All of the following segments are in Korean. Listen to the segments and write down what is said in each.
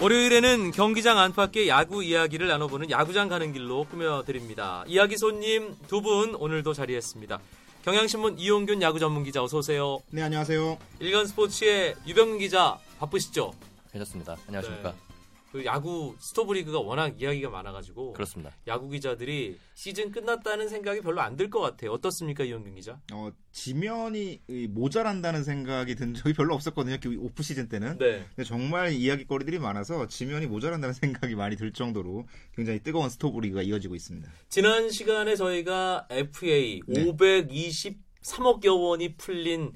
월요일에는 경기장 안팎의 야구 이야기를 나눠보는 야구장 가는 길로 꾸며드립니다. 이야기 손님 두 분 오늘도 자리했습니다. 경향신문 이용균 야구 전문 기자 어서 오세요. 네 안녕하세요. 일간 스포츠의 유병민 기자 바쁘시죠? 괜찮습니다. 안녕하십니까? 네. 그 야구 스토브리그가 워낙 이야기가 많아가지고 그렇습니다. 야구 기자들이 시즌 끝났다는 생각이 별로 안 들 것 같아요. 어떻습니까, 이용균 기자? 어, 지면이 모자란다는 생각이 든 적이 별로 없었거든요. 그 오프 시즌 때는. 네. 근데 정말 이야기거리들이 많아서 지면이 모자란다는 생각이 많이 들 정도로 굉장히 뜨거운 스토브리그가 이어지고 있습니다. 지난 시간에 저희가 FA 네. 523억여 원이 풀린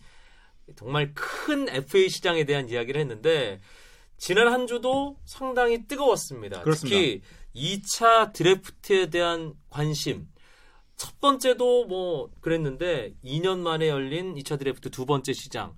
정말 큰 FA 시장에 대한 이야기를 했는데 지난 한 주도 상당히 뜨거웠습니다. 그렇습니다. 특히 2차 드래프트에 대한 관심. 첫 번째도 뭐 그랬는데 2년 만에 열린 2차 드래프트 두 번째 시장.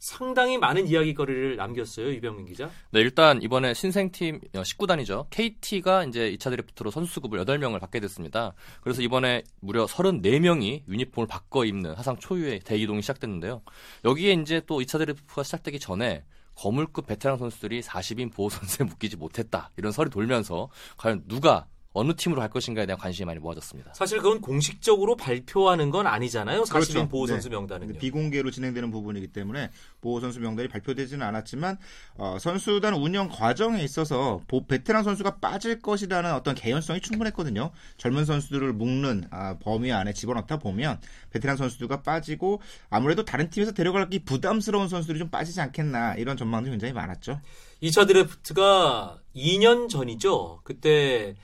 상당히 많은 이야기거리를 남겼어요, 이병민 기자. 네, 일단 이번에 신생팀 19단이죠. KT가 이제 2차 드래프트로 선수급을 8명을 받게 됐습니다. 그래서 이번에 무려 34명이 유니폼을 바꿔 입는 하상 초유의 대이동이 시작됐는데요. 여기에 이제 또 2차 드래프트가 시작되기 전에 거물급 베테랑 선수들이 40인 보호 선수에 묶이지 못했다. 이런 설이 돌면서 과연 누가 어느 팀으로 갈 것인가에 대한 관심이 많이 모아졌습니다. 사실 그건 공식적으로 발표하는 건 아니잖아요. 40인 그렇죠. 보호 네. 선수 명단은요. 비공개로 진행되는 부분이기 때문에 보호 선수 명단이 발표되지는 않았지만 어, 선수단 운영 과정에 있어서 보- 베테랑 선수가 빠질 것이라는 어떤 개연성이 충분했거든요. 젊은 선수들을 묶는 아, 범위 안에 집어넣다 보면 베테랑 선수들과 빠지고 아무래도 다른 팀에서 데려가기 부담스러운 선수들이 좀 빠지지 않겠나 이런 전망도 굉장히 많았죠. 2차 드래프트가 2년 전이죠. 그때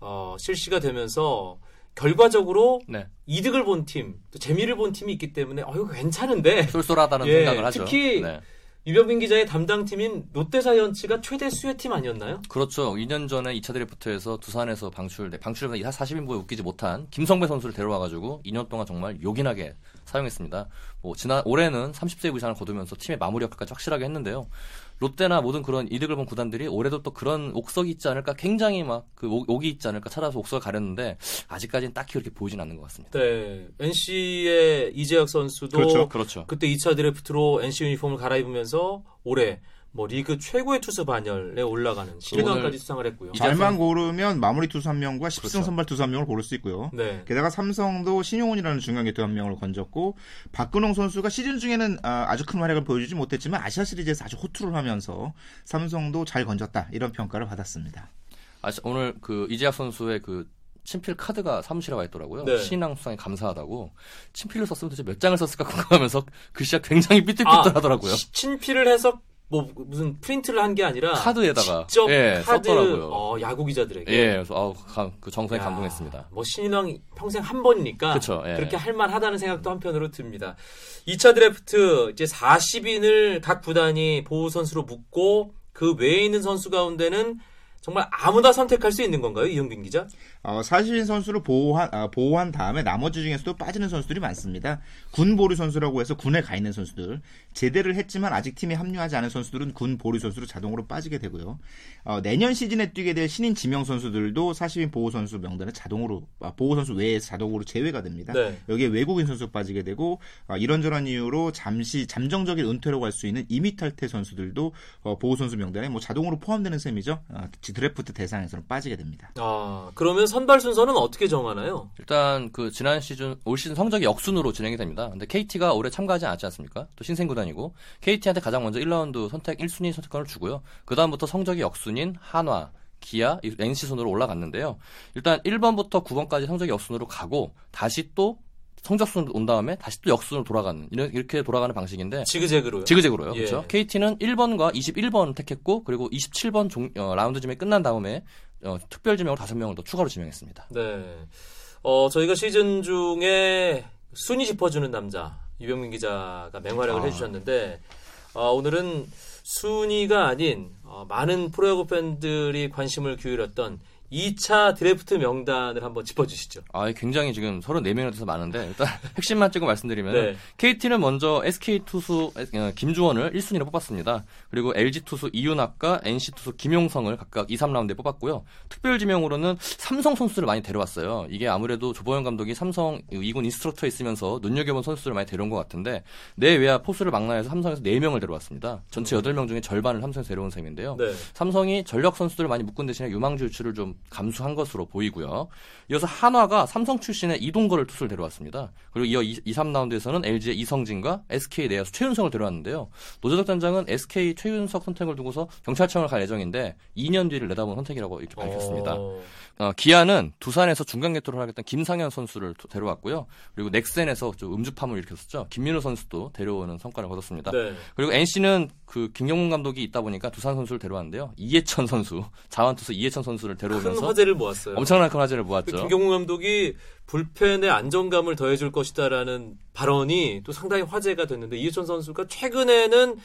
어, 실시가 되면서 결과적으로 네. 이득을 본 팀, 또 재미를 본 팀이 있기 때문에 어, 이거 괜찮은데 쏠쏠하다는 예, 생각을 하죠. 특히 네. 유병민 기자의 담당 팀인 롯데자이언츠가 최대 수혜팀 아니었나요? 그렇죠. 2년 전에 2차 드래프트에서 두산에서 방출, 네, 방출에서 40인 보에 웃기지 못한 김성배 선수를 데려와가지고 2년 동안 정말 요긴하게 사용했습니다. 뭐 지난 올해는 30세 이상을 거두면서 팀의 마무리 역할까지 확실하게 했는데요. 롯데나 모든 그런 이득을 본 구단들이 올해도 또 그런 옥석이 있지 않을까 굉장히 막 그 옥이 있지 않을까 찾아서 옥석을 가렸는데 아직까지는 딱히 그렇게 보이진 않는 것 같습니다. 네. NC의 이재혁 선수도 그렇죠. 그렇죠. 그때 2차 드래프트로 NC 유니폼을 갈아입으면서 올해 뭐 리그 최고의 투수 반열에 올라가는 7강까지 오늘 수상을 했고요. 잘만 선- 고르면 마무리 투수 한 명과 10승 그렇죠. 선발 투수 한 명을 고를 수 있고요. 네. 게다가 삼성도 신용훈이라는 중간 개투 한 명을 건졌고 박근홍 선수가 시즌 중에는 아, 아주 큰 활약을 보여주지 못했지만 아시아 시리즈에서 아주 호투를 하면서 삼성도 잘 건졌다 이런 평가를 받았습니다. 아, 오늘 그 이재학 선수의 그 친필 카드가 사무실에 와 있더라고요. 네. 신앙 수상에 감사하다고. 친필로 썼으면 도대체 몇 장을 썼을까 궁금하면서 글씨가 굉장히 삐뚤삐뚤하더라고요. 시- 친필을 해서 뭐 무슨 프린트를 한 게 아니라 카드에다가 직접 예, 카드 썼더라고요. 어, 야구 기자들에게 예, 그래서 아우 감- 그 정성에 야, 감동했습니다. 뭐 신인왕 평생 한 번이니까 그쵸, 예. 그렇게 할 만하다는 생각도 한편으로 듭니다. 2차 드래프트 이제 40인을 각 구단이 보호 선수로 묶고 그 외에 있는 선수 가운데는 정말 아무나 선택할 수 있는 건가요, 이영균 기자? 어, 사실인 선수를 보호한, 아, 보호한 다음에 나머지 중에서도 빠지는 선수들이 많습니다. 군 보류 선수라고 해서 군에 가 있는 선수들, 제대를 했지만 아직 팀에 합류하지 않은 선수들은 군 보류 선수로 자동으로 빠지게 되고요. 어, 내년 시즌에 뛰게 될 신인 지명 선수들도 사실인 보호 선수 명단에 자동으로 아, 보호 선수 외에서 자동으로 제외가 됩니다. 네. 여기에 외국인 선수 빠지게 되고 아, 이런저런 이유로 잠시 잠정적인 은퇴로 갈 수 있는 이미 탈퇴 선수들도 어, 보호 선수 명단에 뭐 자동으로 포함되는 셈이죠. 아, 드래프트 대상에서는 빠지게 됩니다. 아, 그러면 선발 순서는 어떻게 정하나요? 일단 그 지난 시즌 올 시즌 성적이 역순으로 진행이 됩니다. 근데 KT가 올해 참가하지 않지 않습니까? 또 신생 구단이고 KT한테 가장 먼저 1라운드 선택 1순위 선택권을 주고요. 그다음부터 성적이 역순인 한화 기아, 이 NC 순으로 올라갔는데요. 일단 1번부터 9번까지 성적이 역순으로 가고 다시 또 성적순으로 온 다음에 다시 또 역순으로 돌아가는 이런- 이렇게 돌아가는 방식인데 지그재그로요. 지그재그로요. 예. 그렇죠. KT는 1번과 21번 택했고 그리고 27번 종, 어, 라운드 지명이 끝난 다음에 어, 특별 지명으로 5명을 더 추가로 지명했습니다. 네. 어, 저희가 시즌 중에 순위 짚어주는 남자, 유병민 기자가 맹활약을 아. 해주셨는데, 어, 오늘은 순위가 아닌, 어, 많은 프로야구 팬들이 관심을 기울였던 2차 드래프트 명단을 한번 짚어주시죠. 아, 굉장히 지금 34명이 돼서 많은데 일단 핵심만 찍고 말씀드리면 네. KT는 먼저 SK 투수 어, 김주원을 1순위로 뽑았습니다. 그리고 LG 투수 이윤학과 NC 투수 김용성을 각각 2, 3라운드에 뽑았고요. 특별 지명으로는 삼성 선수를 많이 데려왔어요. 이게 아무래도 조보영 감독이 삼성 2군 인스트럭터에 있으면서 눈여겨본 선수들을 많이 데려온 것 같은데 내외야 포수를 망라해서 삼성에서 4명을 데려왔습니다. 전체 8명 중에 절반을 삼성에서 데려온 셈인데요. 네. 삼성이 전력 선수들을 많이 묶은 대신에 유망주 유출을 좀 감수한 것으로 보이고요. 이어서 한화가 삼성 출신의 이동거를 투수를 데려왔습니다. 그리고 이어 2, 3라운드에서는 LG의 이성진과 SK 내야수 최윤석을 데려왔는데요. 노재덕 단장은 SK 최윤석 선택을 두고서 경찰청을 갈 예정인데 2년 뒤를 내다본 선택이라고 이렇게 밝혔습니다. 어, 어, 기아는 두산에서 중간 개투를 하겠다는 김상현 선수를 도- 데려왔고요. 그리고 넥센에서 좀 음주 파문을 일으켰었죠. 김민우 선수도 데려오는 성과를 거뒀습니다. 네. 그리고 NC는 그 김경문 감독이 있다 보니까 두산 선수를 데려왔는데요. 이해천 선수, 자완투수 이해천 선수를 큰 데려오면 서 화제를 모았어요. 엄청난 큰 화제를 그 모았죠. 김경문 감독이 불펜에 안정감을 더해줄 것이다라는 발언이 또 상당히 화제가 됐는데 이유천 선수가 최근에는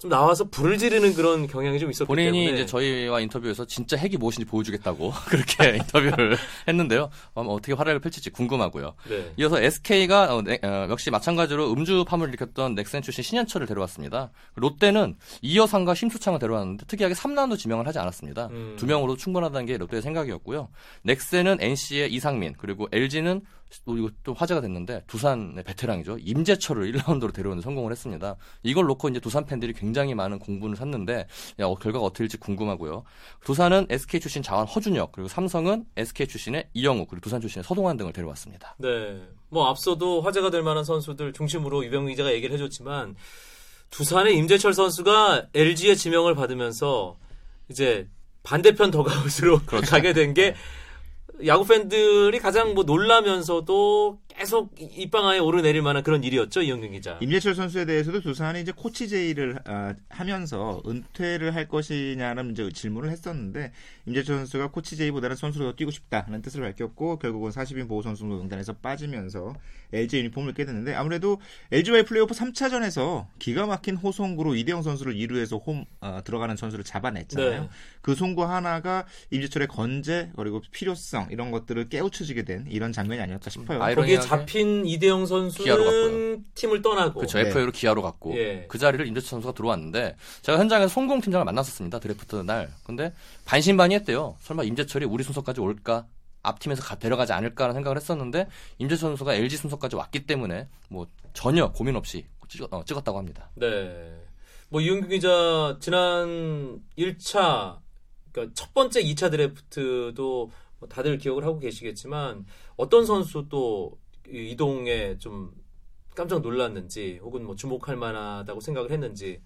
좀 나와서 불을 지르는 그런 경향이 좀 있었기 본인이 때문에 이제 저희와 인터뷰에서 진짜 핵이 무엇인지 보여주겠다고 그렇게 인터뷰를 했는데요. 어, 어떻게 활약을 펼칠지 궁금하고요. 네. 이어서 SK가 어, 역시 마찬가지로 음주 파문을 일으켰던 넥센 출신 신현철을 데려왔습니다. 롯데는 이여상과 심수창을 데려왔는데 특이하게 3라운드 지명을 하지 않았습니다. 음. 두 명으로 충분하다는 게 롯데의 생각이었고요. 넥센은 NC의 이상민 그리고 LG는 또 이거 또 화제가 됐는데 두산의 베테랑이죠 임재철을 1라운드로 데려오는 성공을 했습니다. 이걸 놓고 이제 두산 팬들이 굉장히 많은 공분을 샀는데 야, 어, 결과가 될지 궁금하고요. 두산은 SK 출신 자완 허준혁 그리고 삼성은 SK 출신의 이영우 그리고 두산 출신의 서동환 등을 데려왔습니다. 네. 뭐 앞서도 화제가 될 만한 선수들 중심으로 유병 기자가 얘기를 해줬지만 두산의 임재철 선수가 LG의 지명을 받으면서 이제 반대편 더가웃으로 그렇죠. 가게 된게 야구 팬들이 가장 뭐 놀라면서도 계속 입방아에 오르내릴 만한 그런 일이었죠 이영균 기자. 임재철 선수에 대해서도 두산이 이제 코치 제의를 아, 하면서 은퇴를 할 것이냐는 이제 질문을 했었는데 임재철 선수가 코치 제의보다는 선수로 더 뛰고 싶다는 뜻을 밝혔고 결국은 40인 보호 선수 명단에서 빠지면서 LG 유니폼을 입게 됐는데 아무래도 LG와의 플레이오프 3차전에서 기가 막힌 호송구로 이대영 선수를 2루에서 홈 어, 들어가는 선수를 잡아냈잖아요. 네. 그 송구 하나가 임재철의 건재 그리고 필요성 이런 것들을 깨우쳐지게 된 이런 장면이 아니었다 싶어요. 아이러니- 거기에 잡힌 이대영 선수는. 팀을 떠나고 그렇죠. 네. FA로 기아로 갔고 예. 그 자리를 임재철 선수가 들어왔는데 제가 현장에서 송공 팀장을 만났었습니다. 드래프트 날. 근데 반신반의했대요. 설마 임재철이 우리 순서까지 올까? 앞팀에서 가- 데려가지 않을까라는 생각을 했었는데 임재철 선수가 LG 순서까지 왔기 때문에 뭐 전혀 고민 없이 찍었, 어, 찍었다고 합니다. 네. 뭐 이용규 기자 지난 1차 그러니까 첫 번째 2차 드래프트도 뭐 다들 기억을 하고 계시겠지만 어떤 선수 또 이- 이동에 좀 깜짝 놀랐는지 혹은 뭐 주목할 만하다고 생각을 했는지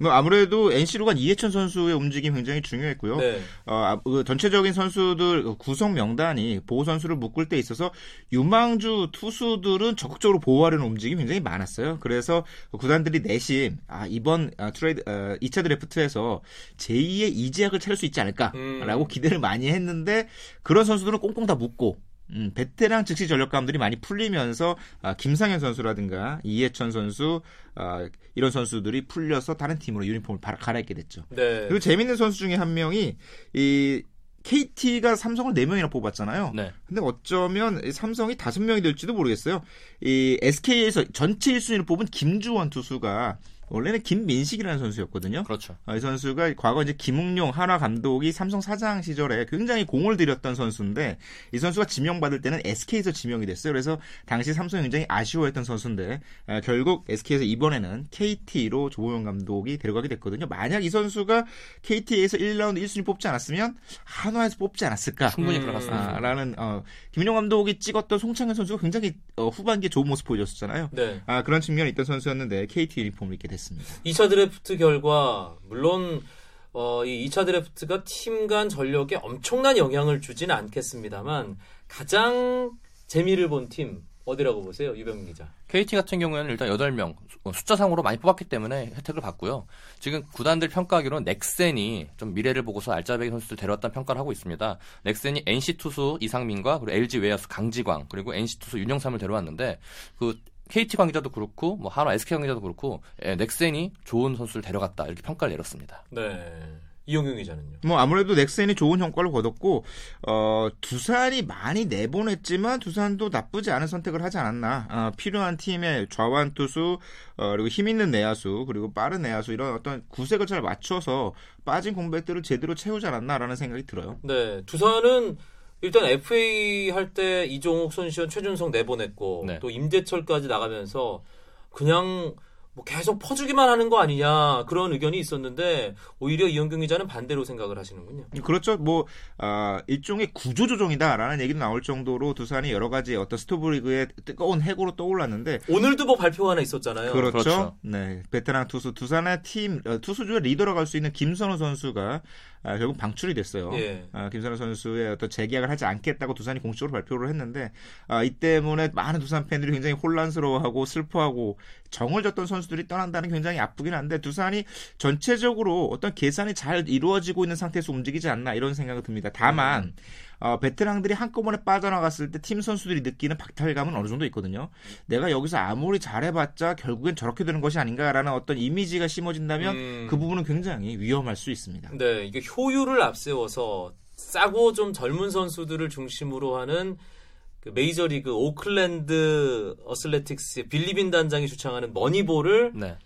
뭐 아무래도 NC로 간 이해천 선수의 움직임 굉장히 중요했고요. 네. 어, 아, 그 전체적인 선수들 그 구성 명단이 보호 선수를 묶을 때 있어서 유망주 투수들은 적극적으로 보호하려는 움직임이 굉장히 많았어요. 그래서 구단들이 내심 아, 이번 아, 트레이드 어, 2차 드래프트에서 제2의 이재학을 찾을 수 있지 않을까라고 음. 기대를 많이 했는데 그런 선수들은 꽁꽁 다 묶고 음, 베테랑 즉시 전력감들이 많이 풀리면서 아, 김상현 선수라든가 이해천 선수 아, 이런 선수들이 풀려서 다른 팀으로 유니폼을 바- 갈아입게 됐죠. 네. 그리고 재밌는 선수 중에 한 명이 이 KT가 삼성을 4명이나 뽑았잖아요. 네. 근데 어쩌면 이 삼성이 5명이 될지도 모르겠어요. 이 SK에서 전체 1순위를 뽑은 김주원 투수가 원래는 김민식이라는 선수였거든요. 그렇죠. 어, 이 선수가 과거 이제 김웅룡 한화 감독이 삼성 사장 시절에 굉장히 공을 들였던 선수인데 이 선수가 지명받을 때는 SK에서 지명이 됐어요. 그래서 당시 삼성이 굉장히 아쉬워했던 선수인데 어, 결국 SK에서 이번에는 KT로 조호영 감독이 데려가게 됐거든요. 만약 이 선수가 KT에서 1라운드 1순위 뽑지 않았으면 한화에서 뽑지 않았을까? 충분히 음. 들어갔습니다. 아, 라는 어, 김인용 감독이 찍었던 송창현 선수가 굉장히 어, 후반기에 좋은 모습 보여줬었잖아요. 네. 아, 그런 측면이 있던 선수였는데 KT 유니폼을 입게 됐 습니다. 2차 드래프트 결과 물론 어, 이 2차 드래프트가 팀 간 전력에 엄청난 영향을 주지는 않겠습니다만 가장 재미를 본 팀 어디라고 보세요, 유병민 기자? KT 같은 경우에는 일단 8명 숫자상으로 많이 뽑았기 때문에 혜택을 받고요. 지금 구단들 평가하기로는 넥센이 좀 미래를 보고서 알짜배기 선수들 데려왔다는 평가를 하고 있습니다. 넥센이 NC 투수 이상민과 그리고 LG 외야수 강지광 그리고 NC 투수 윤영삼을 데려왔는데 그 KT 관계자도 그렇고 뭐 한화 SK 관계자도 그렇고 예, 넥센이 좋은 선수를 데려갔다 이렇게 평가를 내렸습니다. 네. 이용균 기자는요. 뭐 아무래도 넥센이 좋은 성과를 거뒀고 어 두산이 많이 내보냈지만 두산도 나쁘지 않은 선택을 하지 않았나 어, 필요한 팀의 좌완 투수 어, 그리고 힘 있는 내야수 그리고 빠른 내야수 이런 어떤 구색을 잘 맞춰서 빠진 공백들을 제대로 채우지 않았나라는 생각이 들어요. 네, 두산은 일단 FA 할 때 이종욱, 손시현, 최준성 내보냈고 네. 또 임재철까지 나가면서 그냥 뭐 계속 퍼주기만 하는 거 아니냐 그런 의견이 있었는데 오히려 이영경 기자는 반대로 생각을 하시는군요. 그렇죠. 뭐 아, 일종의 구조 조정이다라는 얘기도 나올 정도로 두산이 여러 가지 어떤 스토브리그의 뜨거운 해고로 떠올랐는데 오늘도 뭐 발표 하나 있었잖아요. 그렇죠. 그렇죠. 네, 베테랑 투수 두산의 팀 어, 투수주의 리더로 갈수 있는 김선우 선수가 아, 결국 방출이 됐어요. 예. 아, 김선우 선수의 어떤 재계약을 하지 않겠다고 두산이 공식적으로 발표를 했는데 아, 이 때문에 많은 두산 팬들이 굉장히 혼란스러워하고 슬퍼하고 정을 졌던 선수 들이 떠난다는 게 굉장히 아프긴 한데 두산이 전체적으로 어떤 계산이 잘 이루어지고 있는 상태에서 움직이지 않나 이런 생각이 듭니다. 다만 어, 베테랑들이 한꺼번에 빠져나갔을 때 팀 선수들이 느끼는 박탈감은 어느 정도 있거든요. 내가 여기서 아무리 잘해봤자 결국엔 저렇게 되는 것이 아닌가라는 어떤 이미지가 심어진다면 음. 그 부분은 굉장히 위험할 수 있습니다. 네, 이게 효율을 앞세워서 싸고 좀 젊은 선수들을 중심으로 하는 그 메이저리그 오클랜드 어슬레틱스의 빌리빈 단장이 주창하는 머니볼을 네.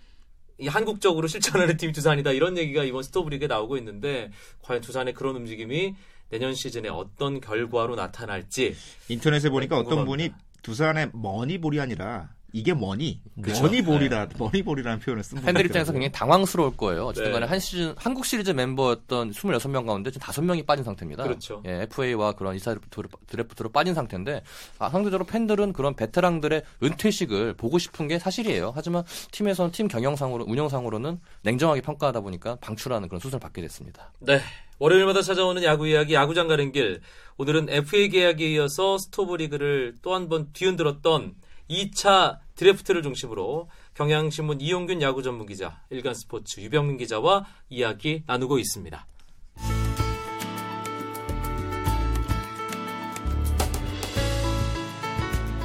이 한국적으로 실천하는 팀이 두산이다 이런 얘기가 이번 스토브리그에 나오고 있는데 과연 두산의 그런 움직임이 내년 시즌에 어떤 결과로 나타날지 인터넷에 보니까 어떤 궁금합니다. 분이 두산의 머니볼이 아니라 이게 뭐니, 그쵸. 뭐니볼이라 뭐니볼이라는 표현을 쓴 팬들 입장에서. 굉장히 당황스러울 거예요. 어쨌든 네. 간에 한 시즌 한국 시리즈 멤버였던 26명 가운데 지금 5명이 빠진 상태입니다. 그렇죠. 예, FA와 그런 2차 드래프트로, 드래프트로 빠진 상태인데 아, 상대적으로 팬들은 그런 베테랑들의 은퇴식을 보고 싶은 게 사실이에요. 하지만 팀에서는 팀 경영상으로 운영상으로는 냉정하게 평가하다 보니까 방출하는 그런 수순을 받게 됐습니다. 네. 월요일마다 찾아오는 야구 이야기 야구장 가는 길. 오늘은 FA 계약에 이어서 스토브리그를 또 한 번 뒤흔들었던 2차 드래프트를 중심으로 경향신문 이용균 야구 전문 기자, 일간 스포츠 유병민 기자와 이야기 나누고 있습니다.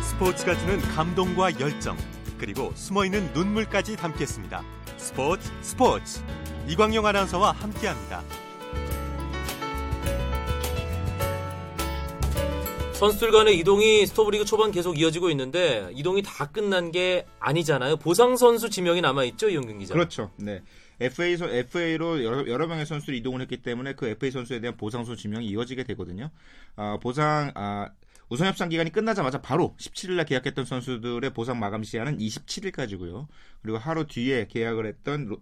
스포츠가 주는 감동과 열정 그리고 숨어있는 눈물까지 담겠습니다. 스포츠 스포츠 이광용 아나운서와 함께합니다. 선수들 간의 이동이 스토브리그 초반 계속 이어지고 있는데 이동이 다 끝난 게 아니잖아요. 보상 선수 지명이 남아 있죠, 이용균 기자. 그렇죠. 네. FA 선 FA로 여러, 여러 명의 선수들이 이동을 했기 때문에 그 FA 선수에 대한 보상소 지명이 이어지게 되거든요. 아, 보상 아, 우선 협상 기간이 끝나자마자 바로 17일 날 계약했던 선수들의 보상 마감 시한은 27일까지고요. 그리고 하루 뒤에 계약을 했던 로-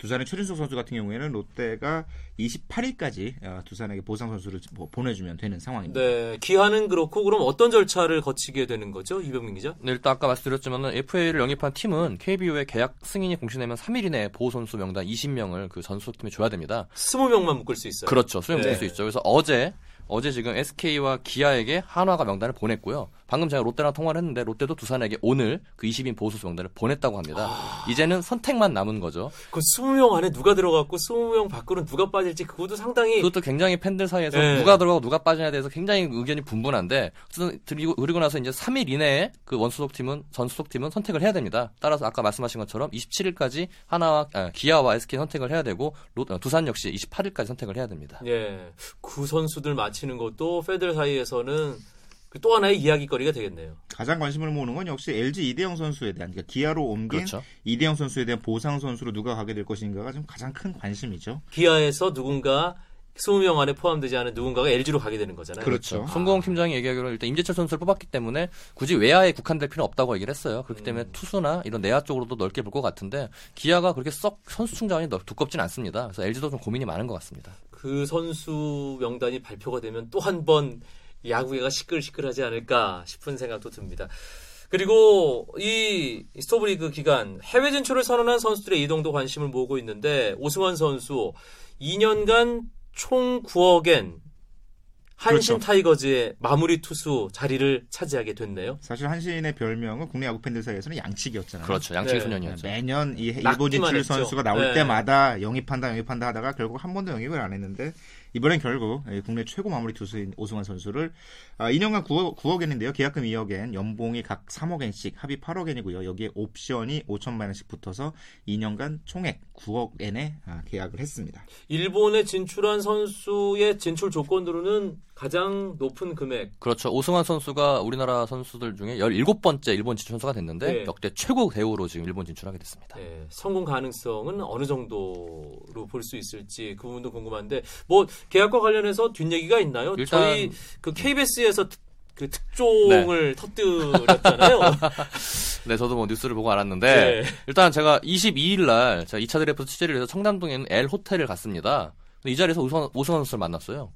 두산의 최준석 선수 같은 경우에는 롯데가 28일까지 아, 두산에게 보상 선수를 뭐 보내주면 되는 상황입니다. 네, 기한은 그렇고 그럼 어떤 절차를 거치게 되는 거죠, 이병민 기자? 네, 일단 아까 말씀드렸지만 FA를 영입한 팀은 KBO의 계약 승인이 공시되면 3일 이내에 보호 선수 명단 20명을 그 전속 팀에 줘야 됩니다. 20명만 묶을 수 있어요. 그렇죠. 수용 네. 될수 있죠. 그래서 어제 어제 지금 SK와 기아에게 한화가 명단을 보냈고요. 방금 제가 롯데랑 통화를 했는데 롯데도 두산에게 오늘 그 20인 보호수 명단을 보냈다고 합니다. 이제는 선택만 남은 거죠. 그 20명 안에 누가 들어갔고 20명 밖으로는 누가 빠질지 그것도 상당히 그것도 굉장히 팬들 사이에서 네. 누가 들어가고 누가 빠지냐에 대해서 굉장히 의견이 분분한데 그리고 그리고 나서 이제 3일 이내에 그 원수속 팀은 전수속 팀은 선택을 해야 됩니다. 따라서 아까 말씀하신 것처럼 27일까지 하나와 아, 기아와 SK 선택을 해야 되고 롯- 어, 두산 역시 28일까지 선택을 해야 됩니다. 예, 그 선수들 마치는 것도 팬들 사이에서는 그 또 하나의 이야기거리가 되겠네요. 가장 관심을 모으는 건 역시 LG 이대영 선수에 대한 그러니까 기아로 옮긴 그렇죠. 이대영 선수에 대한 보상 선수로 누가 가게 될 것인가가 지금 가장 큰 관심이죠. 기아에서 누군가 20명 안에 포함되지 않은 누군가가 LG로 가게 되는 거잖아요. 그렇죠. 송고홍 팀장이 얘기하기로 일단 임재철 선수를 뽑았기 때문에 굳이 외야에 국한될 필요는 없다고 얘기를 했어요. 그렇기 때문에 음. 투수나 이런 내야 쪽으로도 넓게 볼 것 같은데 기아가 그렇게 썩 선수 충전이 넓- 두껍진 않습니다. 그래서 LG도 좀 고민이 많은 것 같습니다. 그 선수 명단이 발표가 되면 또 한 번 야구계가 시끌시끌하지 않을까 싶은 생각도 듭니다. 그리고 이 스토브리그 기간 해외 진출을 선언한 선수들의 이동도 관심을 모으고 있는데 오승환 선수 2년간 총 9억엔 한신 그렇죠. 타이거즈의 마무리 투수 자리를 차지하게 됐네요. 사실 한신의 별명은 국내 야구 팬들 사이에서는 양치기였잖아요. 그렇죠. 양치 네. 소년이었죠. 매년 이 일본 진출. 선수가 나올 네. 때마다 영입한다 영입한다 하다가 결국 한 번도 영입을 안 했는데 이번엔 결국 이 국내 최고 마무리 투수인 오승환 선수를 아, 2년간 9억, 9억엔인데요. 계약금 2억엔, 연봉이 각 3억엔씩 합의 8억엔이고요. 여기에 옵션이 5천만 원씩 붙어서 2년간 총액 9억 엔에 아, 계약을 했습니다. 일본에 진출한 선수의 진출 조건으로는 가장 높은 금액. 그렇죠. 오승환 선수가 우리나라 선수들 중에 17번째 일본 진출 선수가 됐는데 네. 역대 최고 대우로 지금 일본 진출하게 됐습니다. 예, 성공 가능성은 어느 정도로 볼 수 있을지 그 부분도 궁금한데 뭐 계약과 관련해서 뒷얘기가 있나요? 일단- 저희 그 KBS에서 그 특종을 터뜨렸잖아요. 네, 저도 뭐 뉴스를 보고 알았는데 네. 일단 제가 22일 날 제가 2차 드래프트 취재를 해서 청담동에 있는 L 호텔을 갔습니다. 근데 이 자리에서 오승환, 오승환 선수를 만났어요.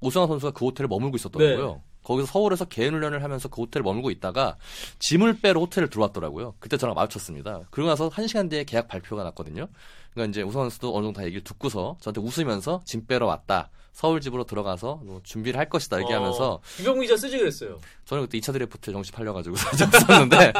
오승환 선수가 그 호텔에 머물고 있었더라고요. 네. 거기서 서울에서 개인 훈련을 하면서 그 호텔에 머물고 있다가 짐을 빼러 호텔을 들어왔더라고요. 그때 저랑 마주쳤습니다. 그러고 나서 1시간 뒤에 계약 발표가 났거든요. 그러니까 이제 오승환 선수도 어느 정도 다 얘기를 듣고서 저한테 웃으면서 짐 빼러 왔다. 서울 집으로 들어가서 뭐 준비를 할 것이다 얘기하면서 어, 김병민 기자 쓰지 그랬어요. 저는 그때 2차 드래프트에 정신 팔려가지고 좀 썼는데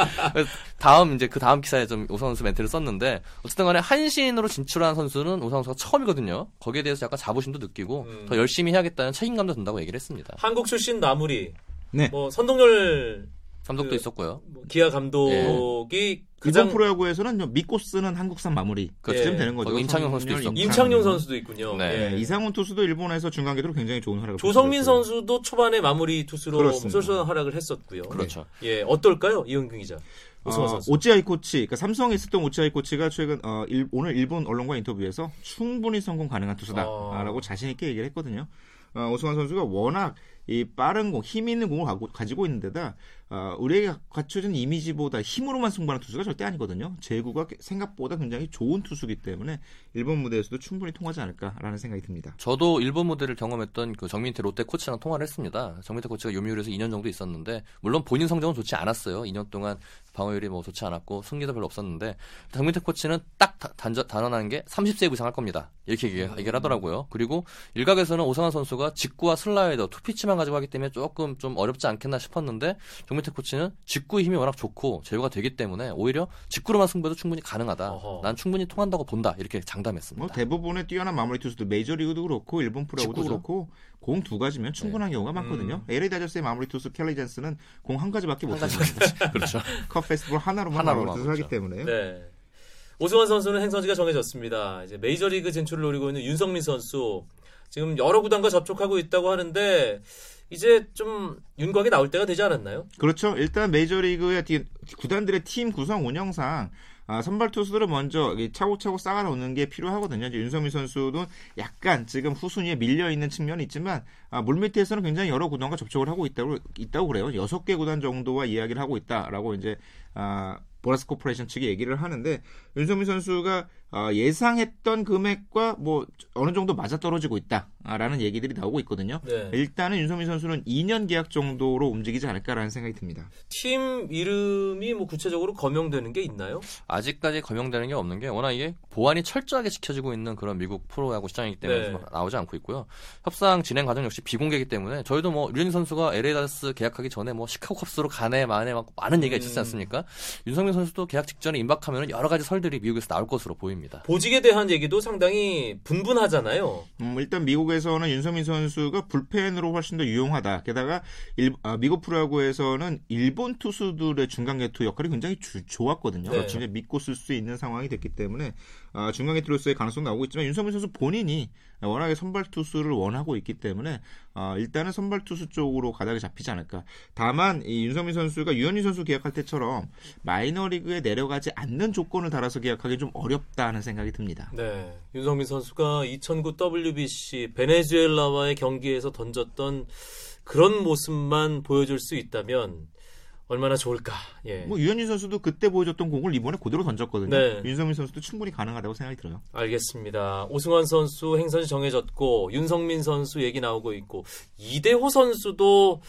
다음 이제 그 다음 기사에 좀 오상원 선수 멘트를 썼는데 어쨌든 간에 한신으로 진출한 선수는 오상원 선수가 처음이거든요. 거기에 대해서 약간 자부심도 느끼고 음. 더 열심히 해야겠다는 책임감도 든다고 얘기를 했습니다. 한국 출신 나무리, 네. 뭐 선동열 감독도 그- 있었고요. 뭐 기아 감독이 일본 가장 프로야구에서는 좀 믿고 쓰는 한국산 마무리 그렇죠. 그쯤 되는 거죠. 임창용 선수도 있었고. 임창용 선수도 있군요. 네. 네, 이상훈 투수도 일본에서 중간계로 굉장히 좋은 활약을 조성민. 선수도 초반에 마무리 투수로. 쏠쏠한 활약을 했었고요. 그렇죠. 예, 어떨까요, 이영균 기자? 오승환 어, 선수. 오치아이 코치, 그러니까 삼성에 있었던 오치아이 코치가 최근 어, 일- 오늘 일본 언론과 인터뷰에서 충분히 성공 가능한 투수다라고 어. 자신 있게 얘기를 했거든요. 어, 오승환 선수가 워낙 이 빠른 공, 힘 있는 공을 가고, 가지고 있는 데다 어, 우리에게 갖춰진 이미지보다 힘으로만 승부하는 투수가 절대 아니거든요. 제구가 생각보다 굉장히 좋은 투수기 때문에 일본 무대에서도 충분히 통하지 않을까라는 생각이 듭니다. 저도 일본 무대를 경험했던 그 정민태 롯데 코치랑 통화를 했습니다. 정민태 코치가 요미우리에서 2년 정도 있었는데 물론 본인 성적은 좋지 않았어요. 2년 동안 방어율이 뭐 좋지 않았고 승리도 별로 없었는데 정민태 코치는 딱 다- 단저, 단언한 게 30세이브 이상 할 겁니다. 이렇게 얘기, 얘기를 하더라고요. 그리고 일각에서는 오상환 선수가 직구와 슬라이더, 투피치만 가지고 하기 때문에 조금 좀 어렵지 않겠나 싶었는데 정민 태 코치는 직구의 힘이 워낙 좋고 제어가 되기 때문에 오히려 직구로만 승부해도 충분히 가능하다. 어허. 난 충분히 통한다고 본다. 이렇게 장담했습니다. 뭐 대부분의 뛰어난 마무리 투수들 메이저리그도 그렇고 일본 프로야구도 직구죠. 그렇고 공 두 가지면 충분한 경우가 많거든요. LA 다저스의 마무리 투수 켈리 젠스는 공 한 가지밖에 못 씁니다. 그렇죠. 컵 페스티벌 하나로만 하나로만 마무리 투수 하기 그렇죠. 때문에 네. 오승환 선수는 행선지가 정해졌습니다. 이제 메이저리그 진출을 노리고 있는 윤성민 선수 지금 여러 구단과 접촉하고 있다고 하는데 이제 좀 윤곽이 나올 때가 되지 않았나요? 그렇죠. 일단 메이저리그의 티- 구단들의 팀 구성 운영상 아, 선발 투수들을 먼저 이 차곡차곡 쌓아 놓는 게 필요하거든요. 이제 윤석민 선수도 약간 지금 후순위에 밀려 있는 측면이 있지만 아, 물밑에서는 굉장히 여러 구단과 접촉을 하고 있다고 있다고 그래요. 여섯 개 구단 정도와 이야기를 하고 있다라고 이제 아, 보라스 코퍼레이션 측이 얘기를 하는데 윤석민 선수가 아, 예상했던 금액과 뭐 어느 정도 맞아떨어지고 있다라는 얘기들이 나오고 있거든요. 네. 일단은 윤석민 선수는 2년 계약 정도로 움직이지 않을까라는 생각이 듭니다. 팀 이름이 뭐 구체적으로 거명되는 게 있나요? 아직까지 거명되는 게 없는 게 워낙 이게 보안이 철저하게 지켜지고 있는 그런 미국 프로야구 시장이기 때문에 네. 나오지 않고 있고요. 협상 진행 과정 역시 비공개이기 때문에 저희도 뭐 류현진 선수가 LA 다스 계약하기 전에 뭐 시카고 컵스로 가네 마네 막 많은 얘기가 있었지 음. 않습니까? 윤성민 선수도 계약 직전에 임박하면 여러 가지 설들이 미국에서 나올 것으로 보입니다. 보직에 대한 얘기도 상당히 분분하잖아요. 음, 일단 미국에서는 윤성민 선수가 불펜으로 훨씬 더 유용하다. 게다가 일- 아, 미국 프로야구에서는 일본 투수들의 중간 개투 역할이 굉장히 주- 좋았거든요. 네. 굉장히 믿고 쓸 수 있는 상황이 됐기 때문에 아, 중간 개투로서의 가능성 이 나오고 있지만 윤성민 선수 본인이 워낙에 선발 투수를 원하고 있기 때문에 아, 일단은 선발 투수 쪽으로 가닥이 잡히지 않을까. 다만 이 윤성민 선수가 유현진 선수 계약할 때처럼 마이너리그에 내려가지 않는 조건을 달아서 계약하기 좀 어렵다는 생각이 듭니다. 네. 윤성민 선수가 2009 WBC 베네수엘라와의 경기에서 던졌던 그런 모습만 보여줄 수 있다면 얼마나 좋을까. 예. 뭐 유현진 선수도 그때 보여줬던 공을 이번에 그대로 던졌거든요. 네. 윤성민 선수도 충분히 가능하다고 생각이 들어요. 알겠습니다. 오승환 선수 행선이 정해졌고 윤성민 선수 얘기 나오고 있고 이대호 선수도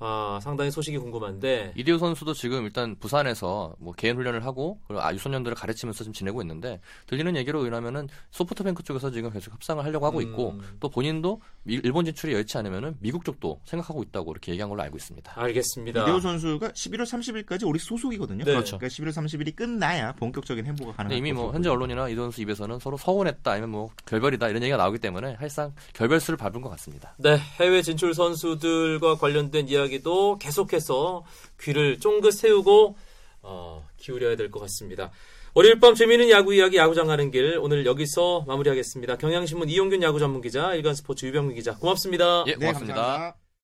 아, 상당히 소식이 궁금한데 이대호 선수도 지금 일단 부산에서 뭐 개인 훈련을 하고 그리고 아, 유소년들을 가르치면서 지금 지내고 있는데 들리는 얘기로 의하면은 소프트뱅크 쪽에서 지금 계속 협상을 하려고 하고 있고 음. 또 본인도 일- 일본 진출이 여의치 않으면은 미국 쪽도 생각하고 있다고 이렇게 얘기한 걸로 알고 있습니다. 알겠습니다. 이대호 선수가 11월 30일까지 우리 소속이거든요. 네. 그렇죠. 그러니까 11월 30일이 끝나야 본격적인 행보가 가능합니다. 이미 뭐 현재 언론이나 이대호 선수 입에서는 서로 서운했다 아니면 뭐 결별이다 이런 얘기가 나오기 때문에 사실상 결별수를 밟은 것 같습니다. 네, 해외 진출 선수들과 관련된 이야기 도 계속해서 귀를 쫑긋 세우고 어, 기울여야 될 것 같습니다. 월요일 밤 재미있는 야구 이야기 야구장 가는 길 오늘 여기서 마무리하겠습니다. 경향신문 이용균 야구 전문 기자, 일간 스포츠 유병민 기자 고맙습니다. 예, 네, 고맙습니다. 감사합니다.